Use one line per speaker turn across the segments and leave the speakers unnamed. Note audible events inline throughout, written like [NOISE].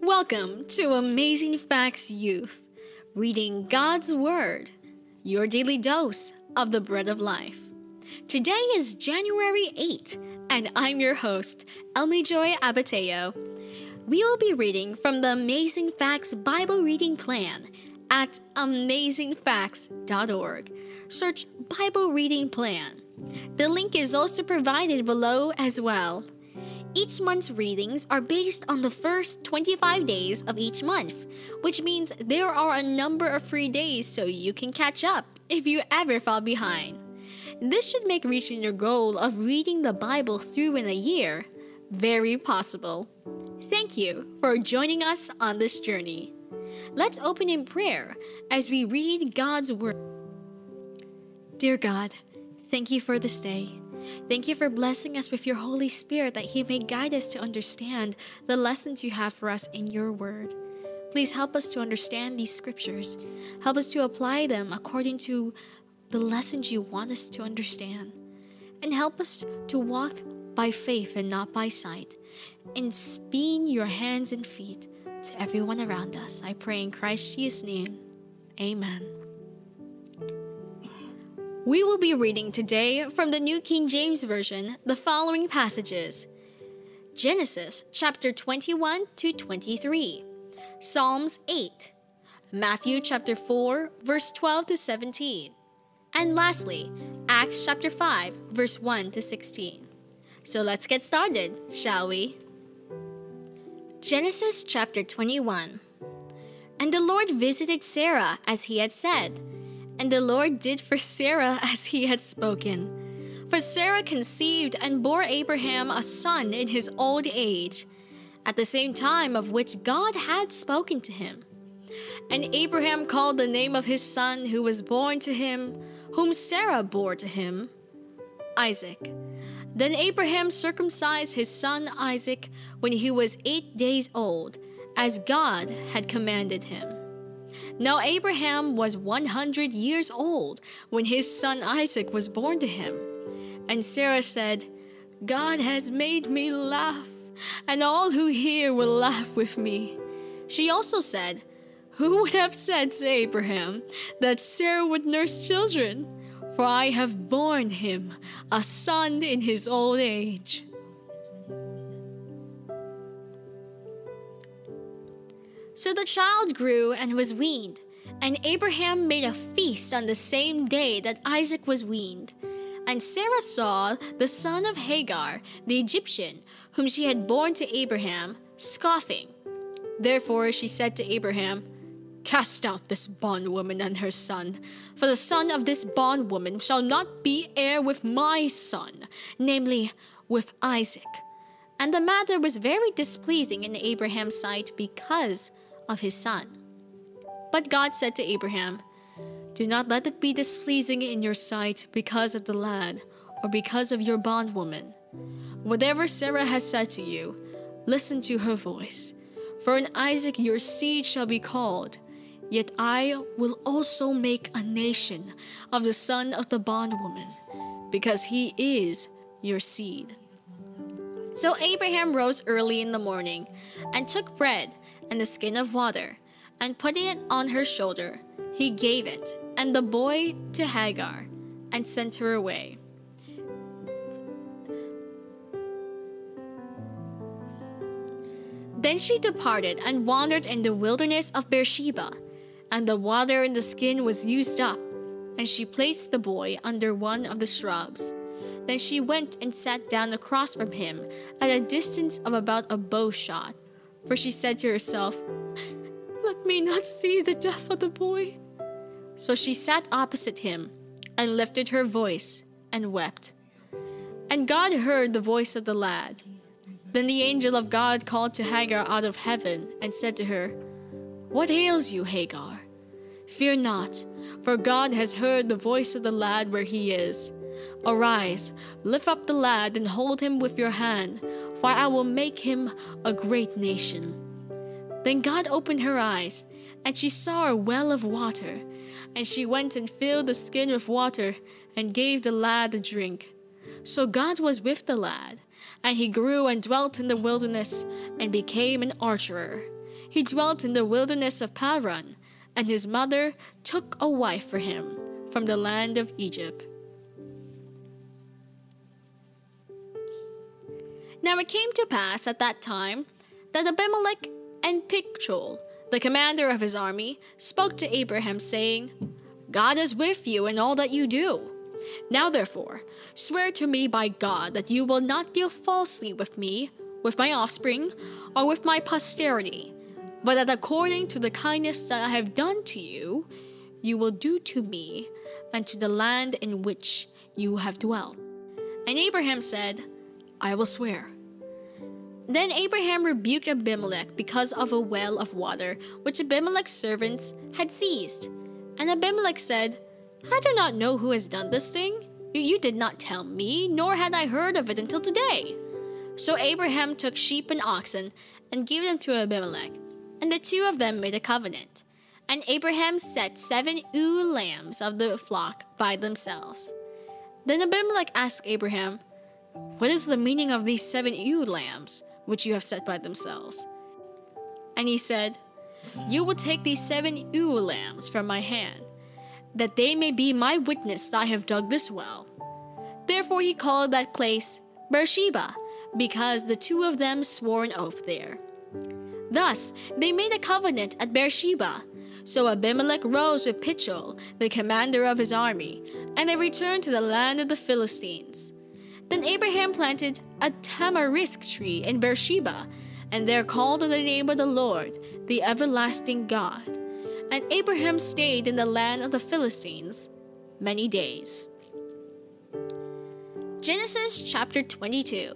Welcome to Amazing Facts Youth, reading God's Word, your daily dose of the bread of life. Today is January 8, and I'm your host, Elmi Joy Abateo. We will be reading from the Amazing Facts Bible Reading Plan at amazingfacts.org. Search Bible Reading Plan. The link is also provided below as well. Each month's readings are based on the first 25 days of each month, which means there are a number of free days so you can catch up if you ever fall behind. This should make reaching your goal of reading the Bible through in a year very possible. Thank you for joining us on this journey. Let's open in prayer as we read God's Word. Dear God, thank you for this day. Thank you for blessing us with your Holy Spirit that He may guide us to understand the lessons you have for us in your Word. Please help us to understand these scriptures. Help us to apply them according to the lessons you want us to understand. And help us to walk by faith and not by sight. And being your hands and feet to everyone around us. I pray in Christ Jesus' name. Amen. We will be reading today from the New King James Version the following passages Genesis chapter 21 to 23, Psalms 8, Matthew chapter 4, verse 12 to 17, and lastly, Acts chapter 5, verse 1 to 16. So let's get started, shall we? Genesis chapter 21. And the Lord visited Sarah as he had said, and the Lord did for Sarah as he had spoken. For Sarah conceived and bore Abraham a son in his old age, at the same time of which God had spoken to him. And Abraham called the name of his son who was born to him, whom Sarah bore to him, Isaac. Then Abraham circumcised his son Isaac when he was eight days old, as God had commanded him. Now Abraham was 100 years old when his son Isaac was born to him. And Sarah said, God has made me laugh, and all who hear will laugh with me. She also said, Who would have said to Abraham that Sarah would nurse children? For I have borne him a son in his old age. So the child grew and was weaned, and Abraham made a feast on the same day that Isaac was weaned. And Sarah saw the son of Hagar, the Egyptian, whom she had borne to Abraham, scoffing. Therefore she said to Abraham, Cast out this bondwoman and her son, for the son of this bondwoman shall not be heir with my son, namely, with Isaac. And the matter was very displeasing in Abraham's sight because of his son. But God said to Abraham, Do not let it be displeasing in your sight because of the lad, or because of your bondwoman. Whatever Sarah has said to you, listen to her voice. For in Isaac your seed shall be called Yet I will also make a nation of the son of the bondwoman, because he is your seed. So Abraham rose early in the morning, and took bread and the skin of water, and putting it on her shoulder, he gave it and the boy to Hagar, and sent her away. Then she departed and wandered in the wilderness of Beersheba and the water in the skin was used up, and she placed the boy under one of the shrubs. Then she went and sat down across from him at a distance of about a bow shot, for she said to herself, Let me not see the death of the boy. So she sat opposite him and lifted her voice and wept. And God heard the voice of the lad. Then the angel of God called to Hagar out of heaven and said to her, What ails you, Hagar? Fear not, for God has heard the voice of the lad where he is. Arise, lift up the lad, and hold him with your hand, for I will make him a great nation. Then God opened her eyes, and she saw a well of water. And she went and filled the skin with water, and gave the lad a drink. So God was with the lad, And he grew and dwelt in the wilderness and became an archer. He dwelt in the wilderness of Paran, and his mother took a wife for him from the land of Egypt. Now it came to pass at that time that Abimelech and Phicol, the commander of his army, spoke to Abraham, saying, God is with you in all that you do. Now, therefore, swear to me by God that you will not deal falsely with me, with my offspring, or with my posterity, but that according to the kindness that I have done to you, you will do to me and to the land in which you have dwelt. And Abraham said, I will swear. Then Abraham rebuked Abimelech because of a well of water which Abimelech's servants had seized. And Abimelech said, I do not know who has done this thing. You did not tell me, nor had I heard of it until today. So Abraham took sheep and oxen and gave them to Abimelech, and the two of them made a covenant. And Abraham set seven ewe lambs of the flock by themselves. Then Abimelech asked Abraham, What is the meaning of these seven ewe lambs? which you have set by themselves. And he said, You will take these seven ewe lambs from my hand, that they may be my witness that I have dug this well. Therefore he called that place Beersheba, because the two of them swore an oath there. Thus they made a covenant at Beersheba. So Abimelech rose with Phicol, the commander of his army, and they returned to the land of the Philistines. Then Abraham planted a tamarisk tree in Beersheba, and there called on the name of the Lord, the everlasting God. And Abraham stayed in the land of the Philistines many days. Genesis chapter 22.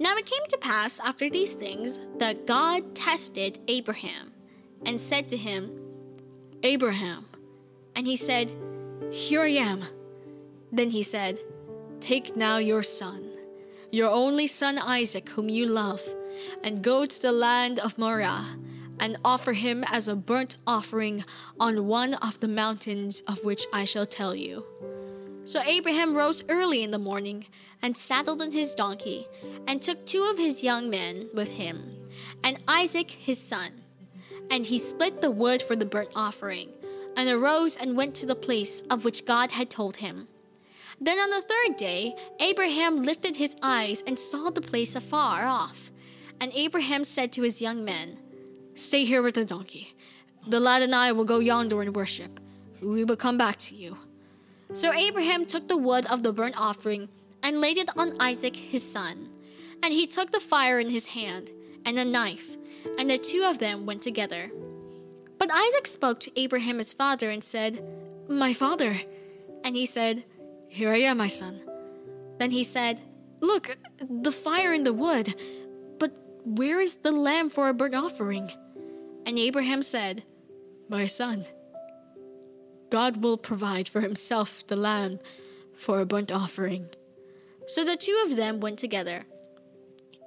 Now it came to pass after these things that God tested Abraham and said to him, Abraham. And he said, Here I am. Then he said, Take now your son, your only son Isaac, whom you love, and go to the land of Moriah, and offer him as a burnt offering on one of the mountains of which I shall tell you. So Abraham rose early in the morning, and saddled on his donkey, and took two of his young men with him, and Isaac his son. And he split the wood for the burnt offering, and arose and went to the place of which God had told him. Then on the third day, Abraham lifted his eyes and saw the place afar off. And Abraham said to his young men, Stay here with the donkey. The lad and I will go yonder and worship. We will come back to you. So Abraham took the wood of the burnt offering and laid it on Isaac his son. And he took the fire in his hand and a knife, and the two of them went together. But Isaac spoke to Abraham his father and said, My father. And he said, here I am, my son. Then he said, Look, the fire in the wood, but where is the lamb for a burnt offering? And Abraham said, My son, God will provide for himself the lamb for a burnt offering. So the two of them went together.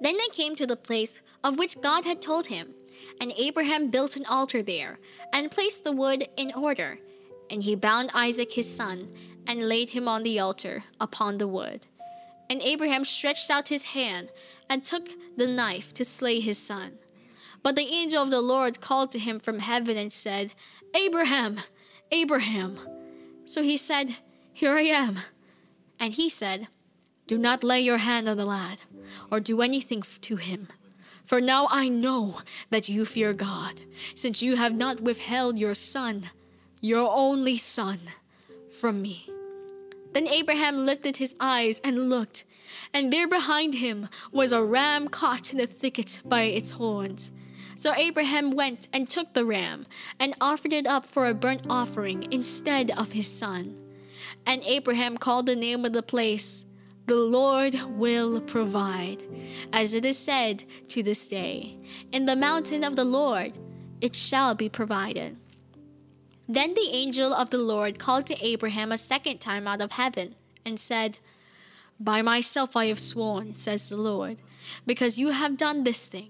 Then they came to the place of which God had told him, and Abraham built an altar there, and placed the wood in order. And he bound Isaac his son, and laid him on the altar upon the wood. And Abraham stretched out his hand and took the knife to slay his son. But the angel of the Lord called to him from heaven and said, Abraham, Abraham. So he said, Here I am. And he said, Do not lay your hand on the lad, or do anything to him. For now I know that you fear God, since you have not withheld your son, your only son, from me. Then Abraham lifted his eyes and looked, and there behind him was a ram caught in the thicket by its horns. So Abraham went and took the ram and offered it up for a burnt offering instead of his son. And Abraham called the name of the place, The Lord will provide, as it is said to this day, In the mountain of the Lord it shall be provided. Then the angel of the Lord called to Abraham a second time out of heaven and said, By myself I have sworn, says the Lord, because you have done this thing,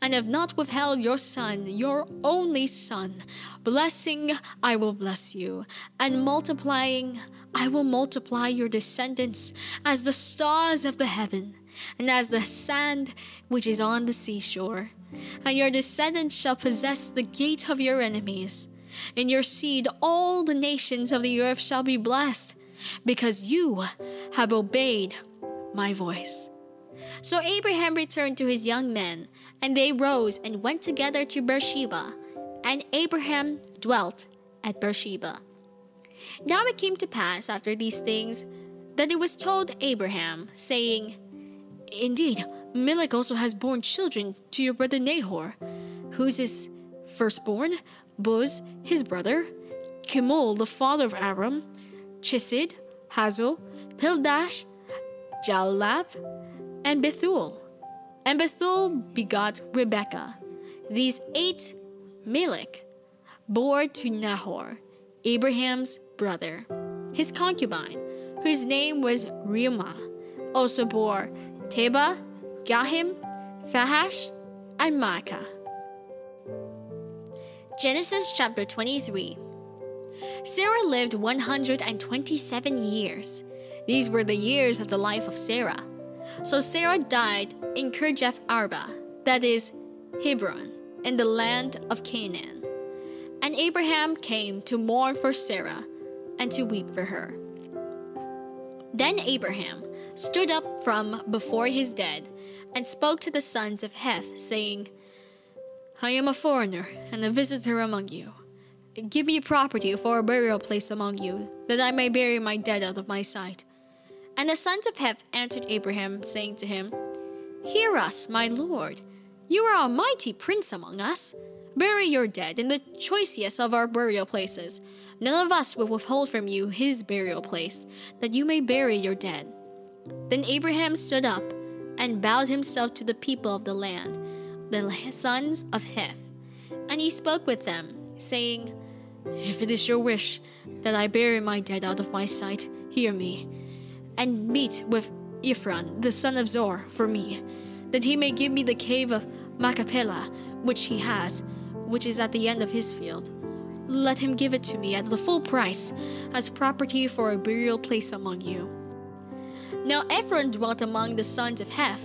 and have not withheld your son, your only son. Blessing, I will bless you, and multiplying, I will multiply your descendants as the stars of the heaven and as the sand which is on the seashore. And your descendants shall possess the gate of your enemies. In your seed all the nations of the earth shall be blessed, because you have obeyed my voice. So Abraham returned to his young men, and they rose and went together to Beersheba, and Abraham dwelt at Beersheba. Now it came to pass after these things that it was told Abraham, saying, Indeed, Milcah also has borne children to your brother Nahor, Huz his firstborn, Buz, his brother, Kemuel, the father of Aram, Chesed, Hazo, Pildash, Jalab, and Bethuel. And Bethuel begot Rebekah. These eight Milcah bore to Nahor, Abraham's brother. His concubine, whose name was Reumah, also bore Tebah, Gaham, Fahash, and Maachah. Genesis chapter 23 Sarah lived 127 years. These were the years of the life of Sarah. So Sarah died in Kirjath Arba, that is, Hebron, in the land of Canaan. And Abraham came to mourn for Sarah and to weep for her. Then Abraham stood up from before his dead and spoke to the sons of Heth, saying, I am a foreigner and a visitor among you. Give me property for a burial place among you, that I may bury my dead out of my sight. And the sons of Heth answered Abraham, saying to him, Hear us, my lord. You are a mighty prince among us. Bury your dead in the choicest of our burial places. None of us will withhold from you his burial place, that you may bury your dead. Then Abraham stood up and bowed himself to the people of the land, the sons of Heth. And he spoke with them, saying, If it is your wish that I bury my dead out of my sight, hear me, and meet with Ephron, the son of Zohar for me, that he may give me the cave of Machpelah, which he has, which is at the end of his field. Let him give it to me at the full price, as property for a burial place among you. Now Ephron dwelt among the sons of Heth,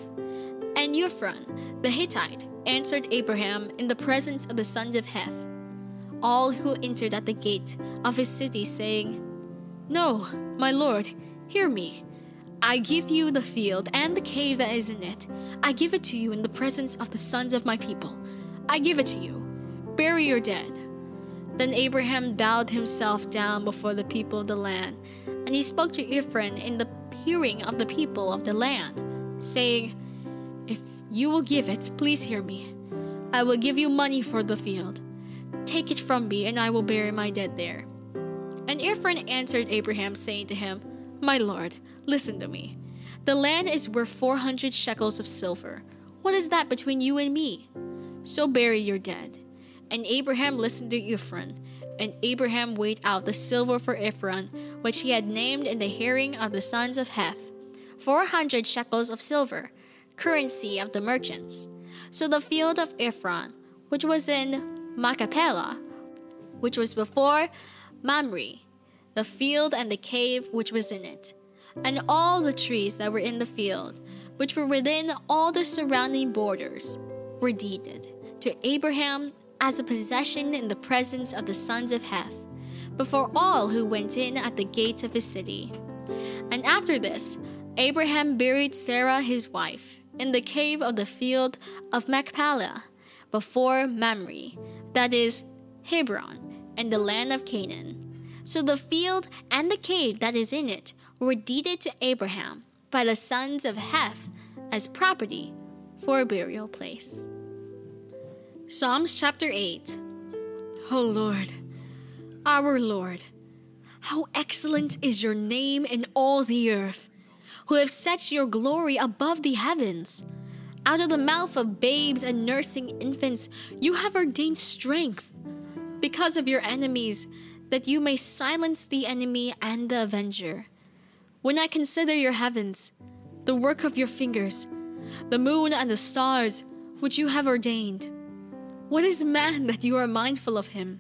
and Ephron, the Hittite, answered Abraham in the presence of the sons of Heth, all who entered at the gate of his city, saying, No, my lord, hear me. I give you the field and the cave that is in it. I give it to you in the presence of the sons of my people. I give it to you. Bury your dead. Then Abraham bowed himself down before the people of the land, and he spoke to Ephron in the hearing of the people of the land, saying, If you will give it, please hear me. I will give you money for the field. Take it from me, and I will bury my dead there. And Ephron answered Abraham, saying to him, My lord, listen to me. The land is worth four hundred shekels of silver. What is that between you and me? So bury your dead. And Abraham listened to Ephron, and Abraham weighed out the silver for Ephron, which he had named in the hearing of the sons of Heth, four hundred shekels of silver, currency of the merchants. So the field of Ephron, which was in Machpelah, which was before Mamre, the field and the cave which was in it, and all the trees that were in the field, which were within all the surrounding borders, were deeded to Abraham as a possession in the presence of the sons of Heth, before all who went in at the gates of his city. And after this, Abraham buried Sarah his wife in the cave of the field of Machpelah, before Mamre, that is, Hebron, and the land of Canaan. So the field and the cave that is in it were deeded to Abraham by the sons of Heth as property for a burial place. Psalms chapter 8 O Lord, our Lord, how excellent is your name in all the earth, who have set your glory above the heavens. Out of the mouth of babes and nursing infants, you have ordained strength because of your enemies, that you may silence the enemy and the avenger. When I consider your heavens, the work of your fingers, the moon and the stars, which you have ordained, what is man that you are mindful of him,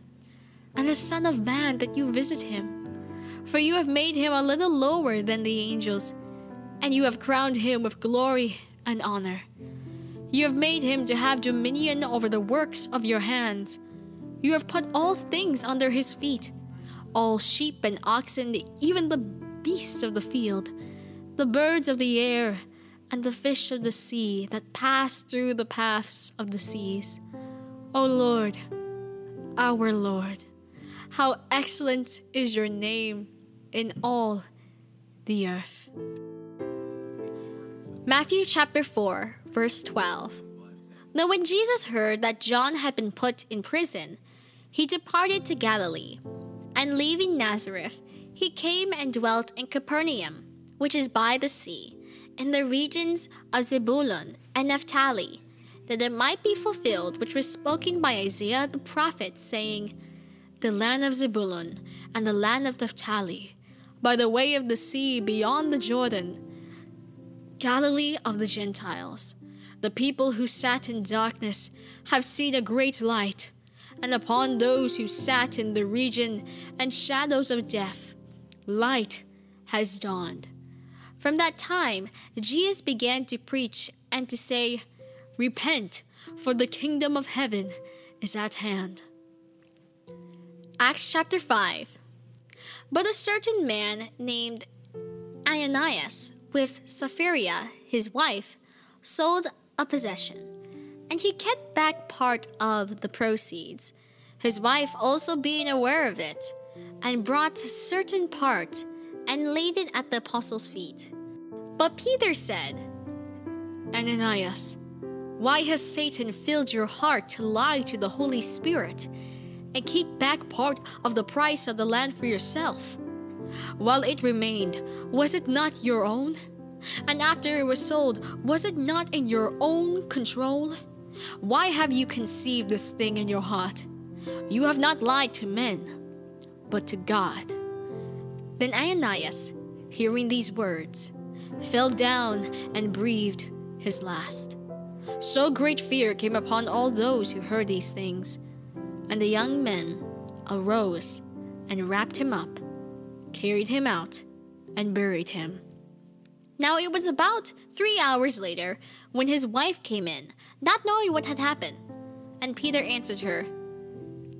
and the Son of Man that you visit him? For you have made him a little lower than the angels, and you have crowned him with glory and honor. You have made him to have dominion over the works of your hands. You have put all things under his feet all sheep and oxen, even the beasts of the field, the birds of the air, and the fish of the sea that pass through the paths of the seas. O Lord, our Lord, how excellent is your name in all the earth. Matthew chapter 4, verse 12. Now, when Jesus heard that John had been put in prison, he departed to Galilee, and leaving Nazareth, he came and dwelt in Capernaum, which is by the sea, in the regions of Zebulun and Naphtali, that it might be fulfilled which was spoken by Isaiah the prophet, saying, The land of Zebulun and the land of Naphtali, by the way of the sea beyond the Jordan, Galilee of the Gentiles. The people who sat in darkness have seen a great light, and upon those who sat in the region and shadows of death, light has dawned. From that time, Jesus began to preach and to say, Repent, for the kingdom of heaven is at hand. Acts chapter 5 But a certain man named Ananias with Sapphira, his wife, sold a possession, and he kept back part of the proceeds, his wife also being aware of it, and brought a certain part and laid it at the apostles' feet. But Peter said, Ananias, why has Satan filled your heart to lie to the Holy Spirit and keep back part of the price of the land for yourself? While it remained, was it not your own? And after it was sold, was it not in your own control? Why have you conceived this thing in your heart? You have not lied to men, but to God. Then Ananias, hearing these words, fell down and breathed his last. So great fear came upon all those who heard these things. And the young men arose and wrapped him up carried him out, and buried him. Now it was about three hours later when his wife came in, not knowing what had happened. And Peter answered her,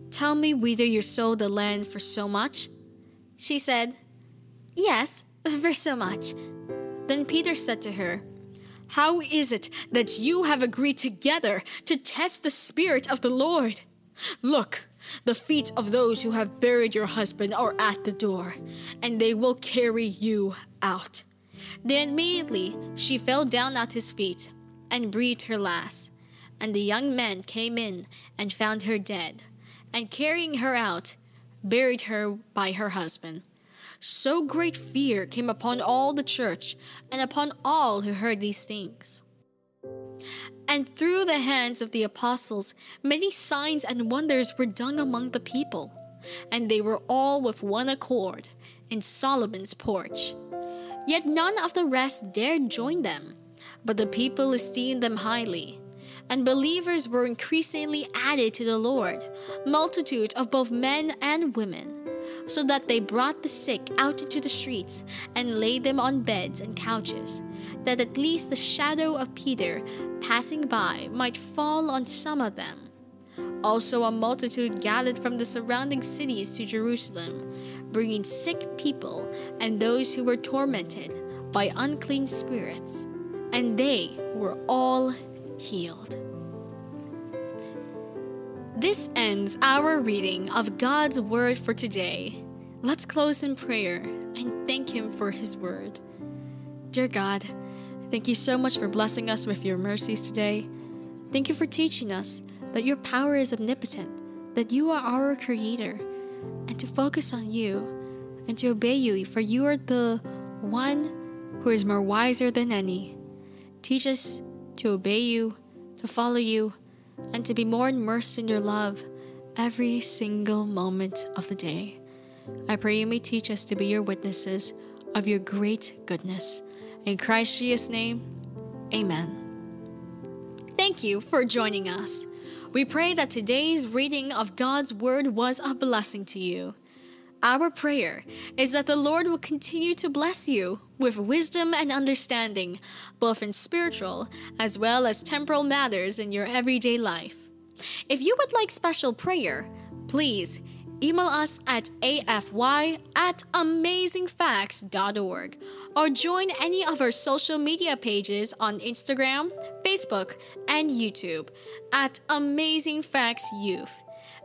Tell me whether you sold the land for so much? She said, Yes, [LAUGHS] for so much. Then Peter said to her, How is it that you have agreed together to test the Spirit of the Lord? Look, the feet of those who have buried your husband are at the door, and they will carry you out. Then immediately she fell down at his feet and breathed her last. And the young men came in and found her dead, and carrying her out, buried her by her husband. So great fear came upon all the church and upon all who heard these things. And through the hands of the apostles, many signs and wonders were done among the people, and they were all with one accord in Solomon's porch. Yet none of the rest dared join them, but the people esteemed them highly. And believers were increasingly added to the Lord, multitude of both men and women so that they brought the sick out into the streets and laid them on beds and couches, that at least the shadow of Peter passing by might fall on some of them. Also, a multitude gathered from the surrounding cities to Jerusalem, bringing sick people and those who were tormented by unclean spirits, and they were all healed. This ends our reading of God's Word for today. Let's close in prayer and thank Him for His Word. Dear God, thank you so much for blessing us with your mercies today. Thank you for teaching us that your power is omnipotent, that you are our Creator, and to focus on you and to obey you, for you are the one who is more wiser than any. Teach us to obey you, to follow you, and to be more immersed in your love every single moment of the day. I pray you may teach us to be your witnesses of your great goodness. In Christ Jesus' name, amen. Thank you for joining us. We pray that today's reading of God's Word was a blessing to you. Our prayer is that the Lord will continue to bless you with wisdom and understanding, both in spiritual as well as temporal matters in your everyday life. If you would like special prayer, please email us at afy at amazingfacts.org or join any of our social media pages on Instagram, Facebook, and YouTube at Amazing Facts Youth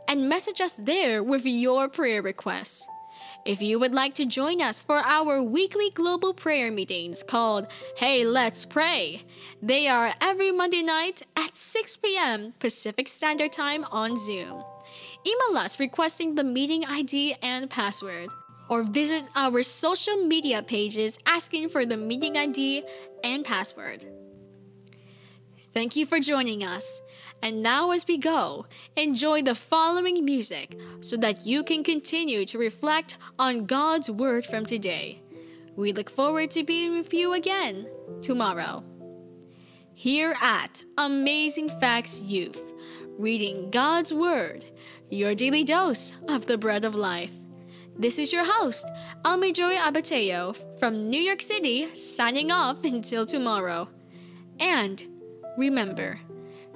and message us there with your prayer requests. If you would like to join us for our weekly global prayer meetings called Hey Let's Pray, they are every Monday night at 6 p.m. Pacific Standard Time on Zoom. Email us requesting the meeting ID and password, or visit our social media pages asking for the meeting ID and password. Thank you for joining us. And now, as we go, enjoy the following music so that you can continue to reflect on God's Word from today. We look forward to being with you again tomorrow. Here at Amazing Facts Youth, reading God's Word, your daily dose of the bread of life. This is your host, Almijoy Abateo from New York City, signing off until tomorrow. And remember,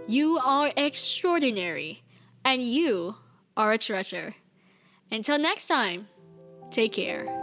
you are extraordinary, and you are a treasure. Until next time, take care.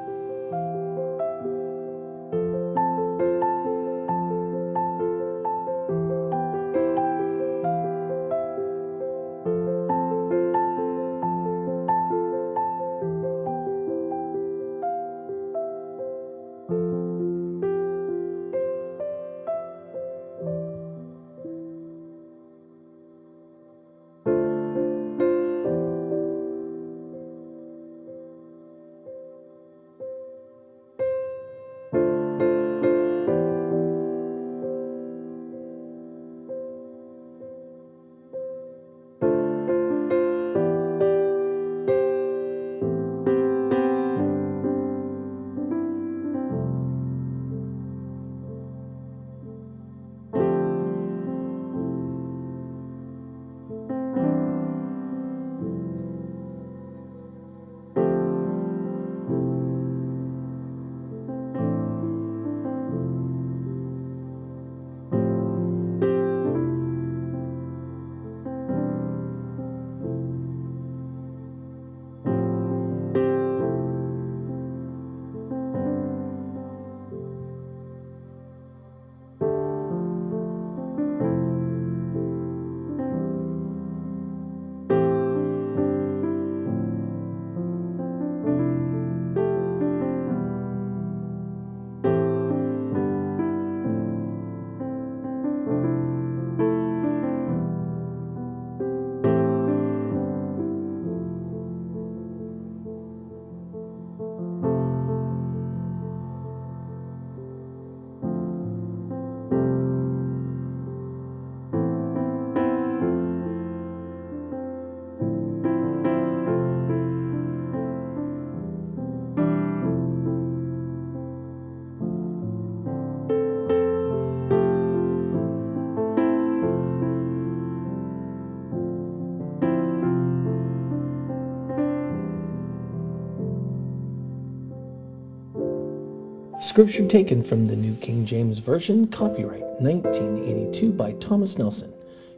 Scripture taken from the New King James Version, copyright 1982 by Thomas Nelson,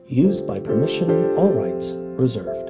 used by permission, all rights reserved.